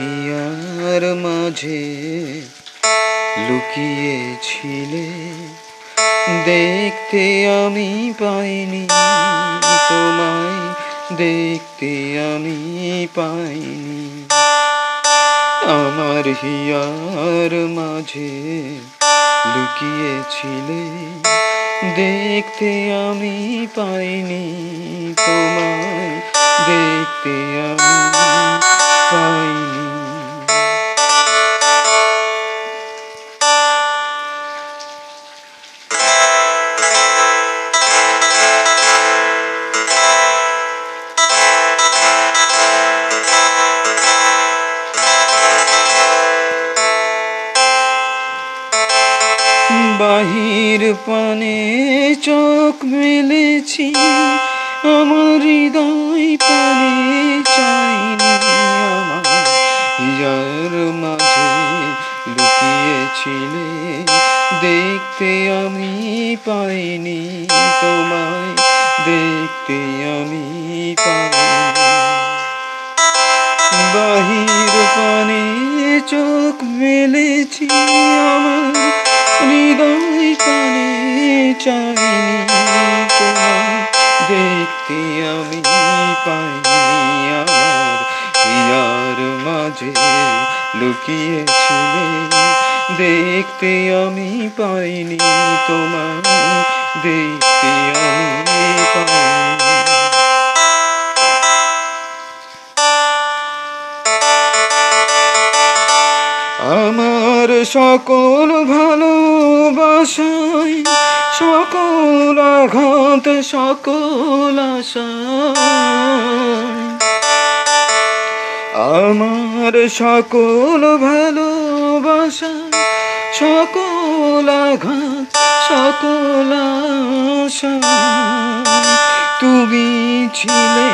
হাসিয়ার মাঝে লুকিয়েছিলে, দেখতে আমি পাইনি, তোমায় দেখতে আমি পাইনি। আমার হিয়ার মাঝে লুকিয়েছিলে, দেখতে আমি পাইনি, তোমায় দেখতে আমি বাহির পানে চোখ মেলেছি। আমার হৃদয় পানে চাইনি আমার। মাঝে লুকিয়েছিলে, দেখতে আমি পাইনি তোমায়, দেখতে আমি পাইনি। বাহির পানে চোখ মেলেছি আমার। হৃদয় তোমায় দেখতে, আমি পাইনি আমার হিয়ার মাঝে লুকিয়েছিলে। দেখতে, আমি পাইনি তোমায় দেখতে, আমি পাইনি। আমার সকল ভালোবাসায় সকল আঘাত, সকল আমার সকল ভালোবাসা সকল আঘাত, সকল আশা তুমি ছিলে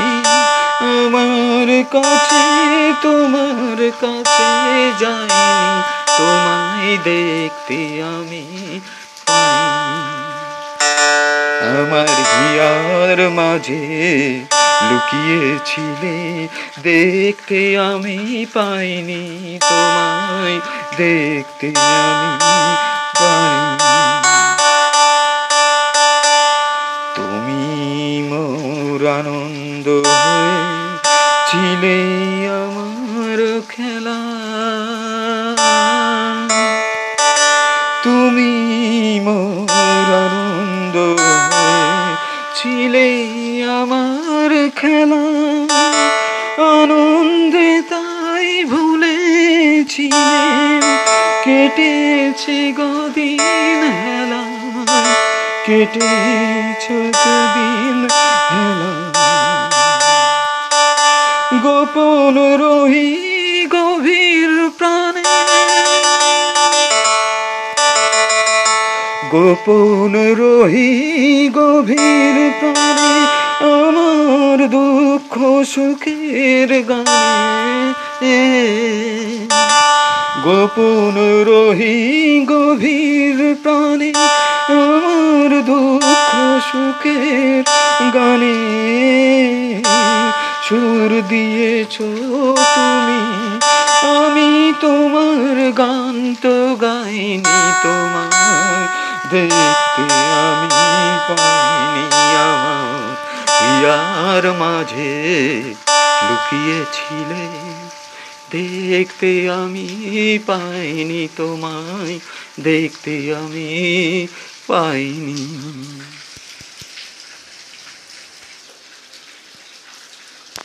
আমার কাছে, তোমার কাছে যাইনি। তোমায় দেখতে আমি আমার হিয়ার মাঝে লুকিয়েছিলে, দেখতে আমি পাইনি, তোমায় দেখতে আমি পাইনি তুমি মোর আনন্দ হয়ে ছিলে আমার খেলা। কেটেছে গদিন হেলা, কেটেছে দিন হেলা। গোপন রহি গভীর প্রাণে। গোপন রহি গভীর প্রাণে আমার দুঃখ সুখের গানে। গোপন রহি গভীর প্রাণে আমার দুঃখ সুখের গানে সুর দিয়েছ তুমি। আমি তোমার গান তো গাইনি তোমার দেখতে আমি পাইনি আমার। ইয়ার মাঝে লুকিয়েছিলে দেখতে আমি পাইনি তোমায় দেখতে আমি পাইনি।